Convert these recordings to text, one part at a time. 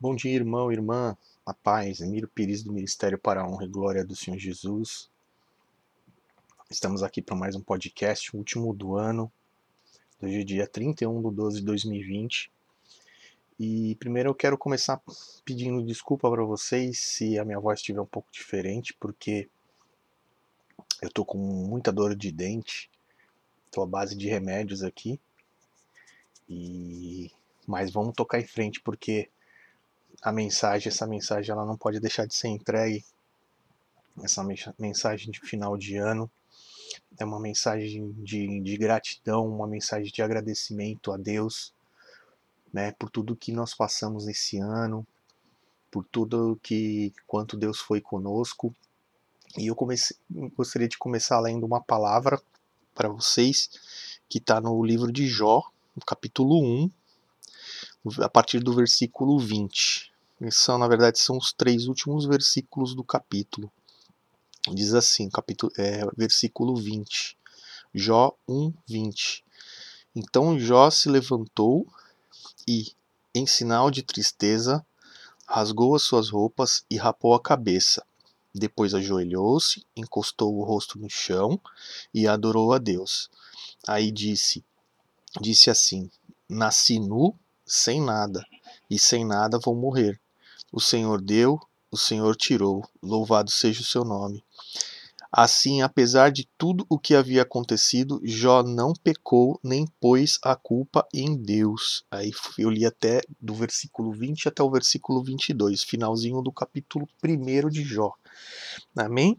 Bom dia, irmão, irmã, a paz, Emílio Pires do Ministério para a Honra e Glória do Senhor Jesus. Estamos aqui para mais um podcast, último do ano, hoje é dia 31 de 12 de 2020. E primeiro eu quero começar pedindo desculpa para vocês se a minha voz estiver um pouco diferente, porque eu tô com muita dor de dente, tô à base de remédios aqui. E mas vamos tocar em frente porque a mensagem, essa mensagem ela não pode deixar de ser entregue. Essa mensagem de final de ano é uma mensagem de, de gratidão, uma mensagem de agradecimento a Deus, né, por tudo que nós passamos nesse ano, por tudo que quanto Deus foi conosco. E eu comecei, gostaria de começar lendo uma palavra para vocês que está no livro de Jó, no capítulo 1, a partir do versículo 20. São, na verdade, são os três últimos versículos do capítulo. Diz assim, capítulo, é, versículo 20. Jó 1, 20. Então Jó se levantou e, em sinal de tristeza, rasgou as suas roupas e rapou a cabeça. Depois ajoelhou-se, encostou o rosto no chão e adorou a Deus. Aí disse, disse assim: Nasci nu, sem nada, e sem nada vou morrer. O Senhor deu, o Senhor tirou, louvado seja o seu nome. Assim, apesar de tudo o que havia acontecido, Jó não pecou nem pôs a culpa em Deus. Aí eu li até do versículo 20 até o versículo 22, finalzinho do capítulo 1 de Jó. Amém?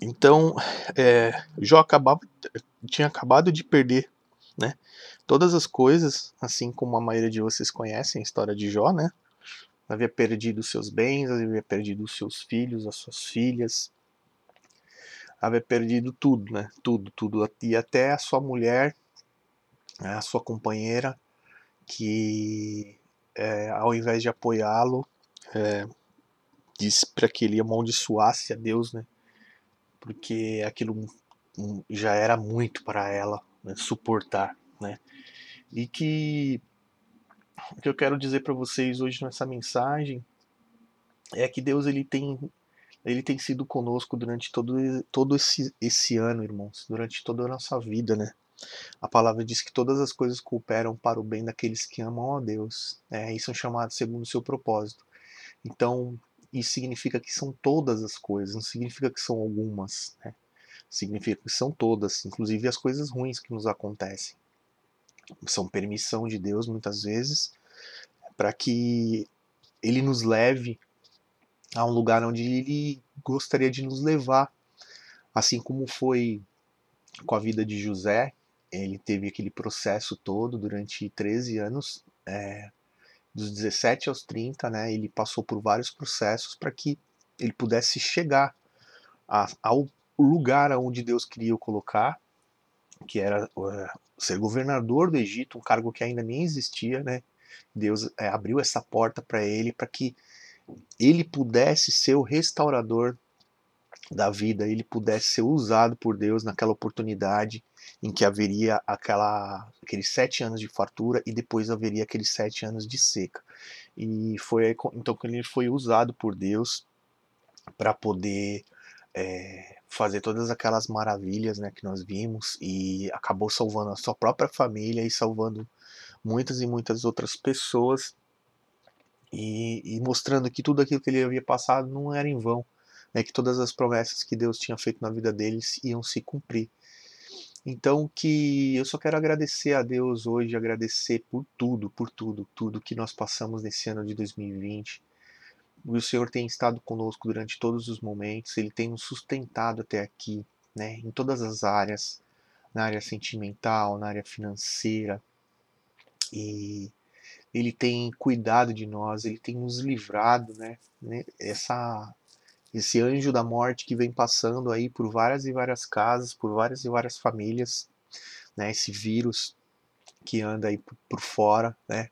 Então, é, Jó acabava, tinha acabado de perder né, todas as coisas, assim como a maioria de vocês conhecem a história de Jó, né? Havia perdido seus bens, havia perdido seus filhos, as suas filhas, havia perdido tudo, né? Tudo, tudo. E até a sua mulher, né, a sua companheira, que é, ao invés de apoiá-lo, é, disse para que ele amaldiçoasse a Deus, né? Porque aquilo já era muito para ela né? suportar, né? E que o que eu quero dizer para vocês hoje nessa mensagem é que Deus ele tem ele tem sido conosco durante todo, todo esse, esse ano, irmãos, durante toda a nossa vida, né? A palavra diz que todas as coisas cooperam para o bem daqueles que amam a Deus. É, e são chamados segundo o seu propósito. Então, isso significa que são todas as coisas, não significa que são algumas. Né? Significa que são todas, inclusive as coisas ruins que nos acontecem. São permissão de Deus, muitas vezes, para que Ele nos leve a um lugar onde ele gostaria de nos levar. Assim como foi com a vida de José, ele teve aquele processo todo durante 13 anos, é, dos 17 aos 30, né, ele passou por vários processos para que ele pudesse chegar a, ao lugar onde Deus queria o colocar, que era uh, ser governador do Egito, um cargo que ainda nem existia, né? Deus é, abriu essa porta para ele para que ele pudesse ser o restaurador da vida, ele pudesse ser usado por Deus naquela oportunidade em que haveria aquela, aqueles sete anos de fartura e depois haveria aqueles sete anos de seca. E foi então que ele foi usado por Deus para poder é, fazer todas aquelas maravilhas né, que nós vimos e acabou salvando a sua própria família e salvando muitas e muitas outras pessoas e, e, mostrando que tudo aquilo que ele havia passado não era em vão, né, que todas as promessas que Deus tinha feito na vida deles iam se cumprir. Então que eu só quero agradecer a Deus hoje, agradecer por tudo, por tudo, tudo que nós passamos nesse ano de 2020. O Senhor tem estado conosco durante todos os momentos, Ele tem nos sustentado até aqui, né, em todas as áreas, na área sentimental, na área financeira, e ele tem cuidado de nós, ele tem nos livrado, né? né? Essa, esse anjo da morte que vem passando aí por várias e várias casas, por várias e várias famílias, né? Esse vírus que anda aí por fora, né?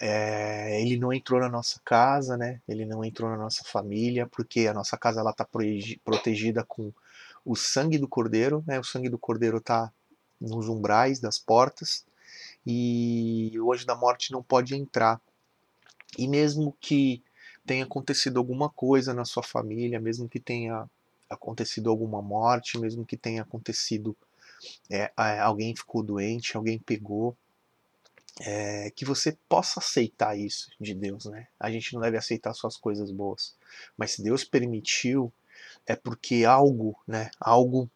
É, ele não entrou na nossa casa, né? Ele não entrou na nossa família, porque a nossa casa ela está protegida com o sangue do cordeiro, né? O sangue do cordeiro está nos umbrais das portas, e anjo da morte não pode entrar E mesmo que tenha acontecido alguma coisa na sua família, mesmo que tenha acontecido alguma morte, mesmo que tenha acontecido é, alguém ficou doente, alguém pegou, é, que você possa aceitar isso de Deus, né? A gente não deve aceitar só as coisas boas, mas se Deus permitiu, é porque algo, né? Algo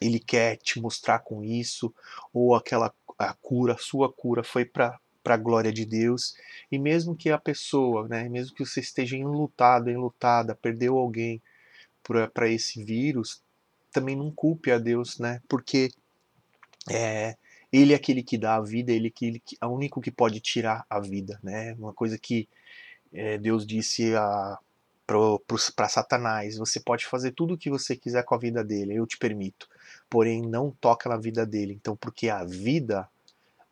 ele quer te mostrar com isso, ou aquela a cura, a sua cura foi para para a glória de Deus, e mesmo que a pessoa, né, mesmo que você esteja enlutado, enlutada, perdeu alguém para esse vírus, também não culpe a Deus, né, porque é, ele é aquele que dá a vida, ele é que, é o único que pode tirar a vida, né, uma coisa que é, Deus disse para Satanás, você pode fazer tudo o que você quiser com a vida dele, eu te permito, porém não toca na vida dele, então porque a vida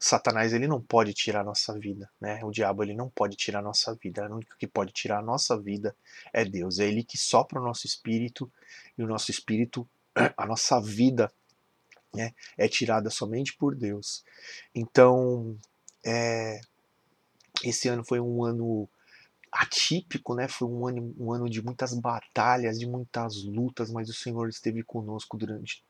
Satanás ele não pode tirar a nossa vida, né? O diabo ele não pode tirar a nossa vida. O único que pode tirar a nossa vida é Deus. É ele que sopra o nosso espírito e o nosso espírito, a nossa vida, né, é tirada somente por Deus. Então, é, esse ano foi um ano atípico, né? Foi um ano, um ano de muitas batalhas, de muitas lutas, mas o Senhor esteve conosco durante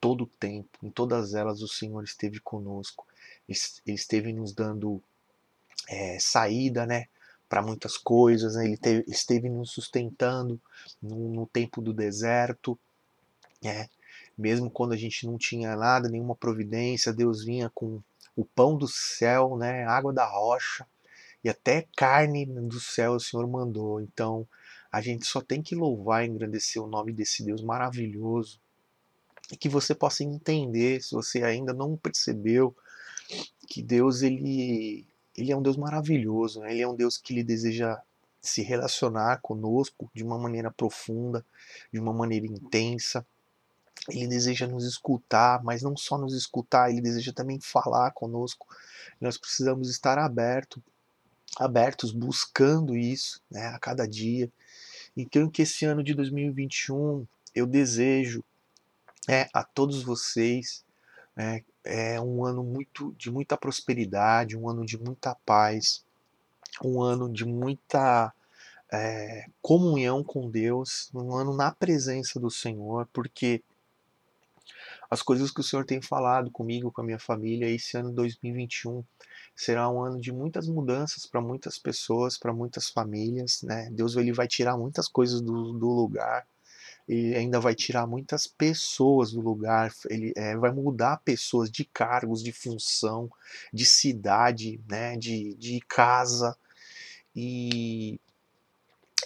todo o tempo. Em todas elas o Senhor esteve conosco ele esteve nos dando é, saída, né, para muitas coisas, né? ele teve, esteve nos sustentando no, no tempo do deserto, né? Mesmo quando a gente não tinha nada, nenhuma providência, Deus vinha com o pão do céu, né, água da rocha e até carne do céu o Senhor mandou. Então a gente só tem que louvar e engrandecer o nome desse Deus maravilhoso e que você possa entender, se você ainda não percebeu, que Deus ele, ele é um Deus maravilhoso, né? ele é um Deus que ele deseja se relacionar conosco de uma maneira profunda, de uma maneira intensa. Ele deseja nos escutar, mas não só nos escutar, ele deseja também falar conosco. Nós precisamos estar aberto, abertos, buscando isso né, a cada dia. Então, que esse ano de 2021 eu desejo é, a todos vocês é, é um ano muito de muita prosperidade, um ano de muita paz, um ano de muita é, comunhão com Deus, um ano na presença do Senhor, porque as coisas que o Senhor tem falado comigo, com a minha família, esse ano 2021 será um ano de muitas mudanças para muitas pessoas, para muitas famílias, né? Deus ele vai tirar muitas coisas do, do lugar ele ainda vai tirar muitas pessoas do lugar, ele é, vai mudar pessoas de cargos, de função, de cidade, né, de, de casa, e,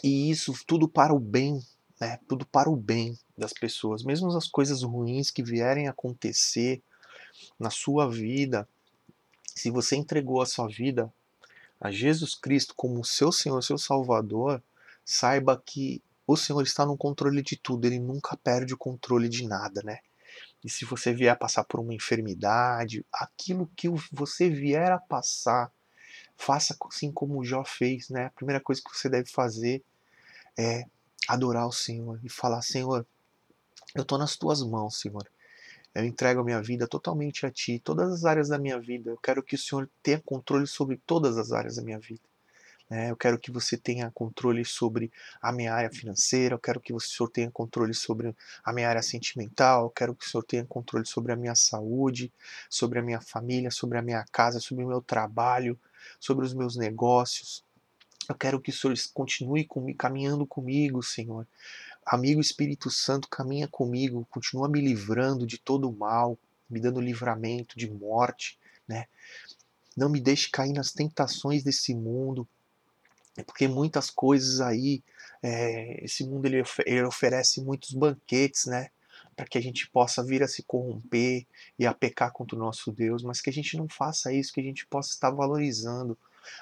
e isso tudo para o bem, né, tudo para o bem das pessoas, mesmo as coisas ruins que vierem acontecer na sua vida, se você entregou a sua vida a Jesus Cristo como seu Senhor, seu Salvador, saiba que o Senhor está no controle de tudo, ele nunca perde o controle de nada, né? E se você vier a passar por uma enfermidade, aquilo que você vier a passar, faça assim como Jó fez, né? A primeira coisa que você deve fazer é adorar o Senhor e falar: Senhor, eu estou nas tuas mãos, Senhor. Eu entrego a minha vida totalmente a Ti, todas as áreas da minha vida. Eu quero que o Senhor tenha controle sobre todas as áreas da minha vida. Né? Eu quero que você tenha controle sobre a minha área financeira, eu quero que o senhor tenha controle sobre a minha área sentimental, eu quero que o senhor tenha controle sobre a minha saúde, sobre a minha família, sobre a minha casa, sobre o meu trabalho, sobre os meus negócios. Eu quero que o Senhor continue caminhando comigo, Senhor. Amigo Espírito Santo, caminha comigo, continua me livrando de todo o mal, me dando livramento de morte, né? Não me deixe cair nas tentações desse mundo, é porque muitas coisas aí, é, esse mundo ele, ele oferece muitos banquetes, né? Para que a gente possa vir a se corromper e a pecar contra o nosso Deus, mas que a gente não faça isso, que a gente possa estar valorizando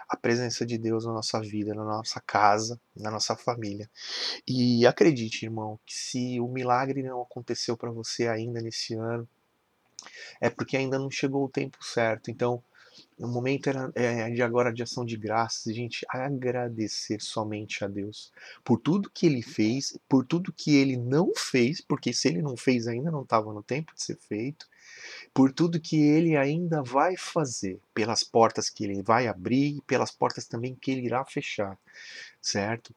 a presença de Deus na nossa vida, na nossa casa, na nossa família. E acredite, irmão, que se o milagre não aconteceu para você ainda nesse ano, é porque ainda não chegou o tempo certo. Então, o momento era, é, de agora de ação de graças, gente agradecer somente a Deus por tudo que Ele fez, por tudo que Ele não fez, porque se Ele não fez ainda não estava no tempo de ser feito, por tudo que ele ainda vai fazer, pelas portas que ele vai abrir e pelas portas também que ele irá fechar, certo?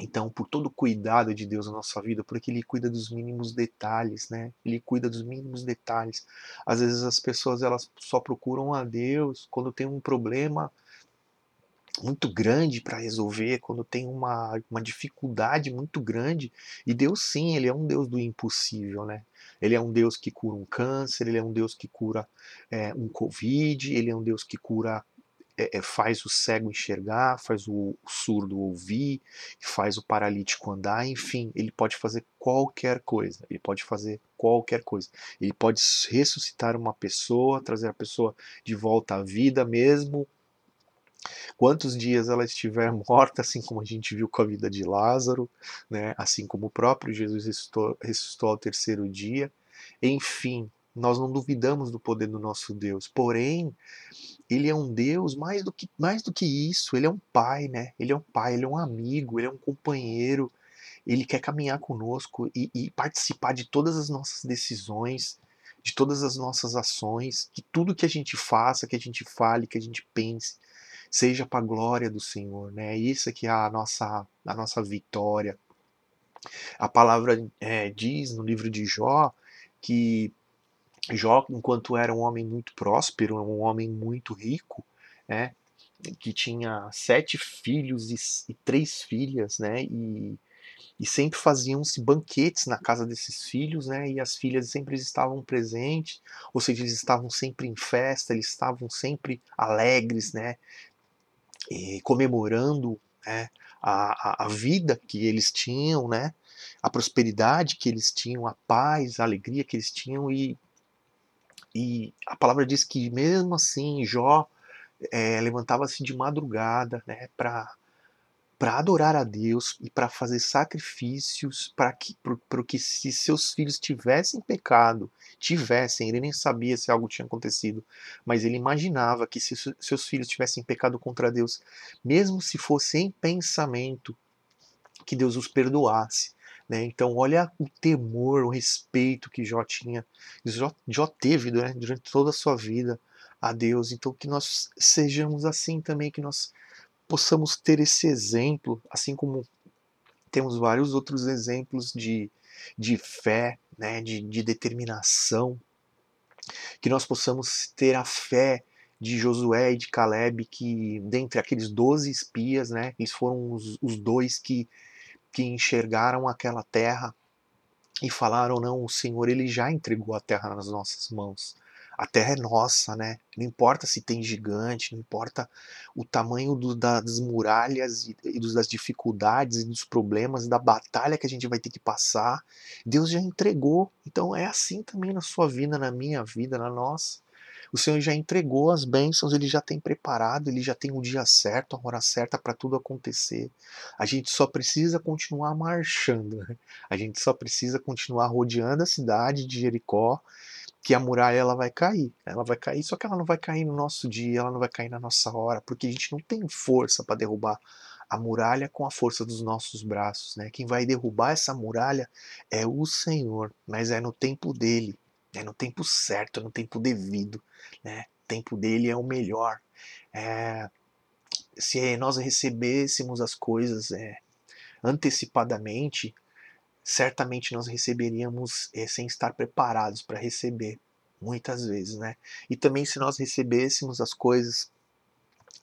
Então, por todo o cuidado de Deus na nossa vida, porque Ele cuida dos mínimos detalhes, né? Ele cuida dos mínimos detalhes. Às vezes as pessoas elas só procuram a Deus quando tem um problema muito grande para resolver, quando tem uma, uma dificuldade muito grande. E Deus sim, Ele é um Deus do impossível, né? Ele é um Deus que cura um câncer, Ele é um Deus que cura é, um Covid, Ele é um Deus que cura é, é, faz o cego enxergar, faz o surdo ouvir, faz o paralítico andar, enfim, ele pode fazer qualquer coisa. Ele pode fazer qualquer coisa. Ele pode ressuscitar uma pessoa, trazer a pessoa de volta à vida, mesmo quantos dias ela estiver morta, assim como a gente viu com a vida de Lázaro, né? assim como o próprio Jesus ressuscitou, ressuscitou ao terceiro dia. Enfim, nós não duvidamos do poder do nosso Deus. Porém, ele é um Deus mais do que mais do que isso. Ele é um pai, né? Ele é um pai, ele é um amigo, ele é um companheiro. Ele quer caminhar conosco e, e participar de todas as nossas decisões, de todas as nossas ações, que tudo que a gente faça, que a gente fale, que a gente pense, seja para a glória do Senhor, né? Isso que é a nossa a nossa vitória. A palavra é, diz no livro de Jó que Jó, enquanto era um homem muito próspero, um homem muito rico, né, que tinha sete filhos e, e três filhas, né, e, e sempre faziam-se banquetes na casa desses filhos, né, e as filhas sempre estavam presentes, ou seja, eles estavam sempre em festa, eles estavam sempre alegres, né, comemorando né, a, a, a vida que eles tinham, né, a prosperidade que eles tinham, a paz, a alegria que eles tinham e e a palavra diz que mesmo assim Jó é, levantava-se de madrugada né, para para adorar a Deus e para fazer sacrifícios para que, que se seus filhos tivessem pecado, tivessem, ele nem sabia se algo tinha acontecido, mas ele imaginava que se seus filhos tivessem pecado contra Deus, mesmo se fosse em pensamento, que Deus os perdoasse. Né? Então, olha o temor, o respeito que Jó tinha, Jó, Jó teve né, durante toda a sua vida a Deus. Então, que nós sejamos assim também, que nós possamos ter esse exemplo, assim como temos vários outros exemplos de, de fé, né, de, de determinação, que nós possamos ter a fé de Josué e de Caleb, que dentre aqueles doze espias, né, eles foram os, os dois que que enxergaram aquela terra e falaram: não, o Senhor ele já entregou a terra nas nossas mãos. A terra é nossa, né? Não importa se tem gigante, não importa o tamanho do, das muralhas e, e das dificuldades e dos problemas, da batalha que a gente vai ter que passar. Deus já entregou. Então é assim também na sua vida, na minha vida, na nossa. O Senhor já entregou as bênçãos, ele já tem preparado, ele já tem o dia certo, a hora certa para tudo acontecer. A gente só precisa continuar marchando, né? a gente só precisa continuar rodeando a cidade de Jericó, que a muralha ela vai cair. Ela vai cair, só que ela não vai cair no nosso dia, ela não vai cair na nossa hora, porque a gente não tem força para derrubar a muralha com a força dos nossos braços, né? Quem vai derrubar essa muralha é o Senhor, mas é no tempo dele é no tempo certo, no tempo devido. Né? O tempo dele é o melhor. É, se nós recebêssemos as coisas é, antecipadamente, certamente nós receberíamos é, sem estar preparados para receber, muitas vezes, né? E também se nós recebêssemos as coisas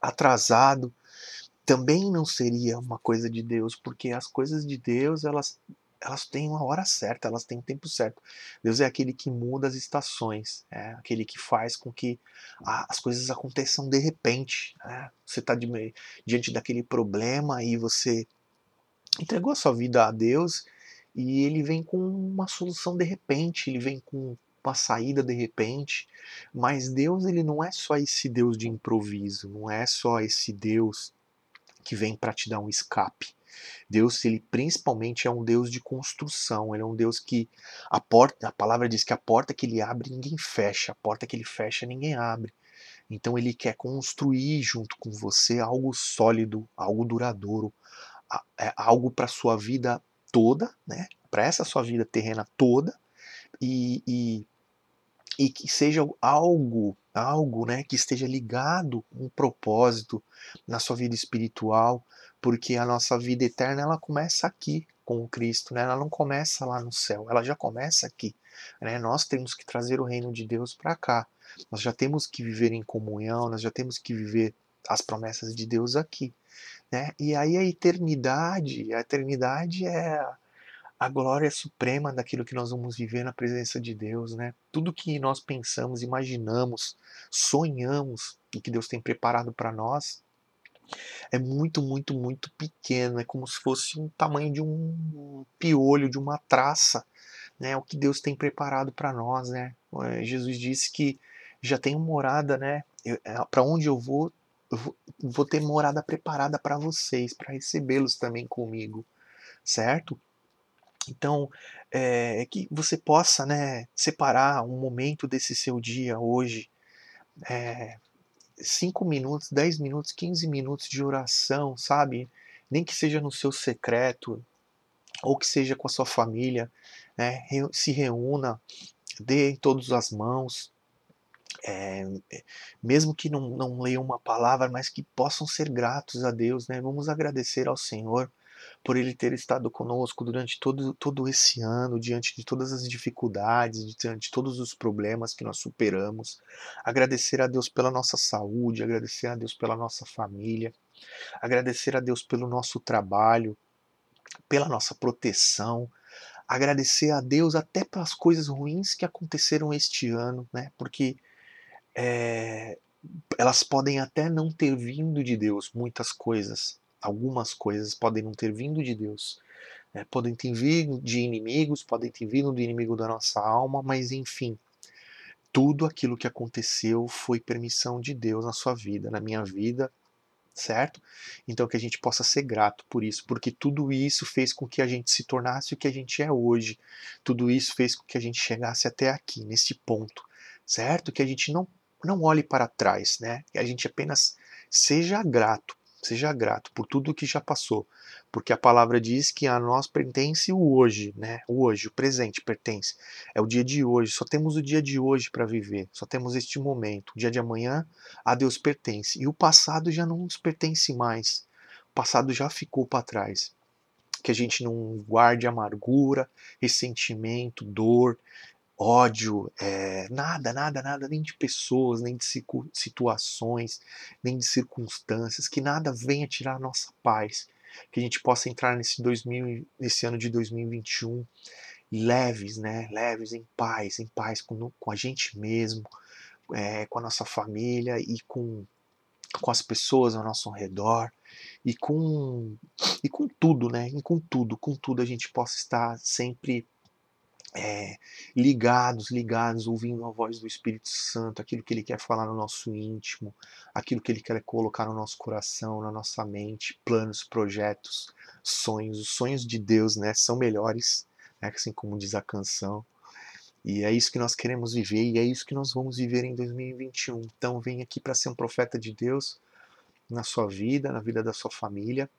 atrasado, também não seria uma coisa de Deus, porque as coisas de Deus elas elas têm uma hora certa, elas têm um tempo certo. Deus é aquele que muda as estações, é aquele que faz com que as coisas aconteçam de repente. Né? Você está diante daquele problema e você entregou a sua vida a Deus e ele vem com uma solução de repente, ele vem com uma saída de repente, mas Deus ele não é só esse Deus de improviso, não é só esse Deus que vem para te dar um escape. Deus, ele principalmente é um Deus de construção, ele é um Deus que a porta, a palavra diz que a porta que ele abre ninguém fecha, a porta que ele fecha ninguém abre. Então ele quer construir junto com você algo sólido, algo duradouro, é, algo para sua vida toda, né? Para essa sua vida terrena toda e, e e que seja algo, algo, né, que esteja ligado um propósito na sua vida espiritual, porque a nossa vida eterna ela começa aqui com o Cristo, né? Ela não começa lá no céu, ela já começa aqui, né? Nós temos que trazer o reino de Deus para cá. Nós já temos que viver em comunhão, nós já temos que viver as promessas de Deus aqui, né? E aí a eternidade, a eternidade é a glória suprema daquilo que nós vamos viver na presença de Deus, né? Tudo que nós pensamos, imaginamos, sonhamos e que Deus tem preparado para nós é muito, muito, muito pequeno, é como se fosse um tamanho de um piolho, de uma traça, né? O que Deus tem preparado para nós, né? É, Jesus disse que já tem morada, né? É, para onde eu vou, vou, ter morada preparada para vocês, para recebê-los também comigo, certo? Então, é, é, que você possa né, separar um momento desse seu dia hoje, é, 5 minutos, 10 minutos, 15 minutos de oração, sabe? Nem que seja no seu secreto, ou que seja com a sua família, né? se reúna, dê todas as mãos, é, mesmo que não, não leiam uma palavra, mas que possam ser gratos a Deus, né? Vamos agradecer ao Senhor por Ele ter estado conosco durante todo, todo esse ano, diante de todas as dificuldades, diante de todos os problemas que nós superamos. Agradecer a Deus pela nossa saúde, agradecer a Deus pela nossa família, agradecer a Deus pelo nosso trabalho, pela nossa proteção, agradecer a Deus até pelas coisas ruins que aconteceram este ano, né? Porque é, elas podem até não ter vindo de Deus, muitas coisas, algumas coisas podem não ter vindo de Deus. É, podem ter vindo de inimigos, podem ter vindo do inimigo da nossa alma, mas enfim, tudo aquilo que aconteceu foi permissão de Deus na sua vida, na minha vida, certo? Então que a gente possa ser grato por isso, porque tudo isso fez com que a gente se tornasse o que a gente é hoje. Tudo isso fez com que a gente chegasse até aqui, nesse ponto, certo? Que a gente não não olhe para trás, né? Que a gente apenas seja grato Seja grato por tudo que já passou, porque a palavra diz que a nós pertence o hoje, né? O hoje, o presente pertence. É o dia de hoje, só temos o dia de hoje para viver, só temos este momento. O dia de amanhã a Deus pertence e o passado já não nos pertence mais. O passado já ficou para trás. Que a gente não guarde amargura, ressentimento, dor, ódio, é, nada, nada, nada, nem de pessoas, nem de situações, nem de circunstâncias, que nada venha tirar a nossa paz, que a gente possa entrar nesse, 2000, nesse ano de 2021 leves, né, leves em paz, em paz com, com a gente mesmo, é, com a nossa família e com, com as pessoas ao nosso redor e com e com tudo, né, e com tudo, com tudo a gente possa estar sempre é, ligados, ligados, ouvindo a voz do Espírito Santo, aquilo que ele quer falar no nosso íntimo, aquilo que ele quer colocar no nosso coração, na nossa mente, planos, projetos, sonhos. Os sonhos de Deus né, são melhores, né, assim como diz a canção. E é isso que nós queremos viver e é isso que nós vamos viver em 2021. Então, vem aqui para ser um profeta de Deus na sua vida, na vida da sua família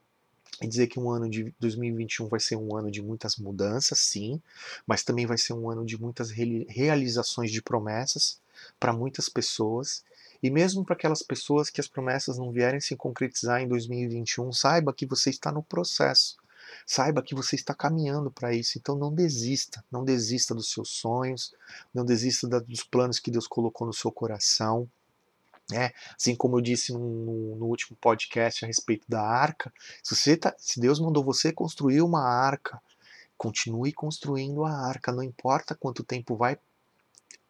e dizer que um ano de 2021 vai ser um ano de muitas mudanças, sim, mas também vai ser um ano de muitas realizações de promessas para muitas pessoas. E mesmo para aquelas pessoas que as promessas não vierem se concretizar em 2021, saiba que você está no processo. Saiba que você está caminhando para isso, então não desista, não desista dos seus sonhos, não desista dos planos que Deus colocou no seu coração. Né? Assim como eu disse no, no, último podcast a respeito da arca, se, tá, se Deus mandou você construir uma arca, continue construindo a arca, não importa quanto tempo vai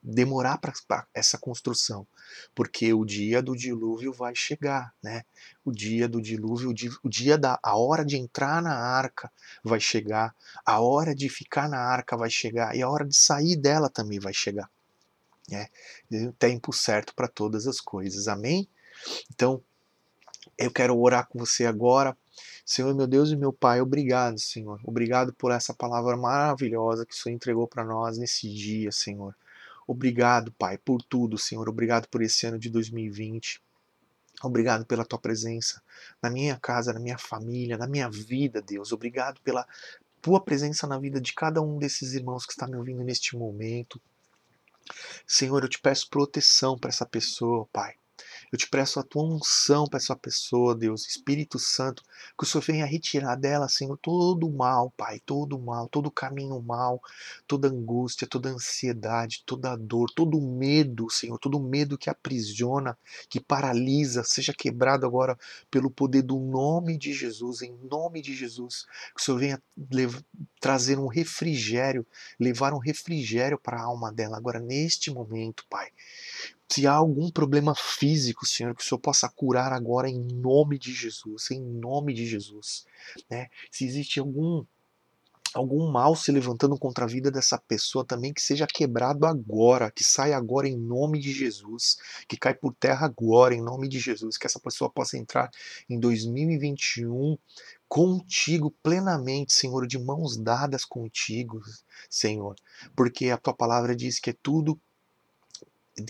demorar para essa construção, porque o dia do dilúvio vai chegar, né? O dia do dilúvio, o dia, o dia da a hora de entrar na arca vai chegar, a hora de ficar na arca vai chegar e a hora de sair dela também vai chegar. É, o tempo certo para todas as coisas. Amém? Então, eu quero orar com você agora. Senhor, meu Deus e meu Pai, obrigado, Senhor. Obrigado por essa palavra maravilhosa que o Senhor entregou para nós nesse dia, Senhor. Obrigado, Pai, por tudo, Senhor. Obrigado por esse ano de 2020. Obrigado pela tua presença na minha casa, na minha família, na minha vida, Deus. Obrigado pela tua presença na vida de cada um desses irmãos que está me ouvindo neste momento. Senhor, eu te peço proteção para essa pessoa, Pai. Eu te peço a tua unção para essa pessoa, Deus, Espírito Santo, que o Senhor venha retirar dela, Senhor, todo o mal, Pai, todo o mal, todo o caminho mal, toda angústia, toda ansiedade, toda dor, todo medo, Senhor, todo medo que aprisiona, que paralisa, seja quebrado agora pelo poder do nome de Jesus, em nome de Jesus, que o Senhor venha trazer um refrigério, levar um refrigério para a alma dela agora neste momento, Pai. Se há algum problema físico, Senhor, que o Senhor possa curar agora em nome de Jesus, em nome de Jesus. Né? Se existe algum algum mal se levantando contra a vida dessa pessoa também que seja quebrado agora, que saia agora em nome de Jesus, que cai por terra agora em nome de Jesus, que essa pessoa possa entrar em 2021 contigo plenamente, Senhor, de mãos dadas contigo, Senhor, porque a tua palavra diz que é tudo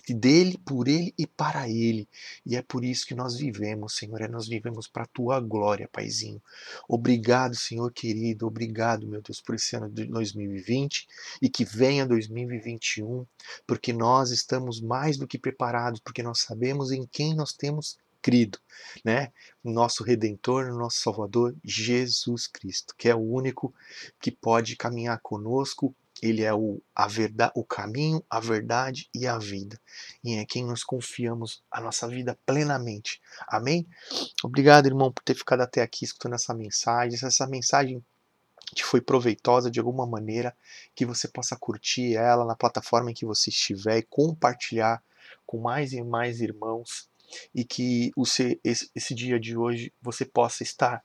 dele, por ele e para ele. E é por isso que nós vivemos, Senhor, é nós vivemos para a tua glória, Paizinho. Obrigado, Senhor querido, obrigado, meu Deus, por esse ano de 2020 e que venha 2021, porque nós estamos mais do que preparados, porque nós sabemos em quem nós temos crido, né? Nosso redentor, nosso salvador, Jesus Cristo, que é o único que pode caminhar conosco ele é o, a verdade, o caminho, a verdade e a vida. E é quem nós confiamos a nossa vida plenamente. Amém? Obrigado, irmão, por ter ficado até aqui escutando essa mensagem. Se essa mensagem te foi proveitosa de alguma maneira, que você possa curtir ela na plataforma em que você estiver e compartilhar com mais e mais irmãos e que o esse, esse dia de hoje você possa estar,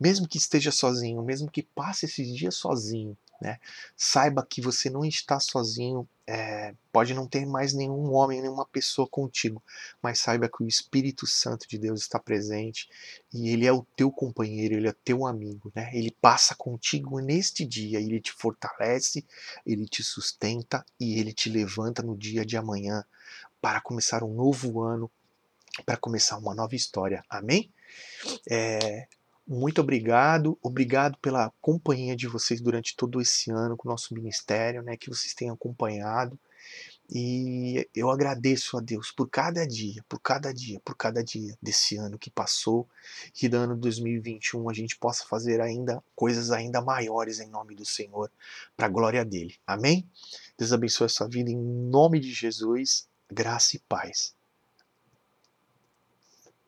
mesmo que esteja sozinho, mesmo que passe esses dias sozinho, né? Saiba que você não está sozinho, é, pode não ter mais nenhum homem, nenhuma pessoa contigo, mas saiba que o Espírito Santo de Deus está presente e ele é o teu companheiro, ele é teu amigo, né? Ele passa contigo neste dia, ele te fortalece, ele te sustenta e ele te levanta no dia de amanhã para começar um novo ano, para começar uma nova história. Amém? É, muito obrigado, obrigado pela companhia de vocês durante todo esse ano com o nosso ministério, né, que vocês tenham acompanhado. E eu agradeço a Deus por cada dia, por cada dia, por cada dia desse ano que passou, que no ano 2021 a gente possa fazer ainda coisas ainda maiores em nome do Senhor, para a glória dele. Amém? Deus abençoe a sua vida em nome de Jesus, graça e paz.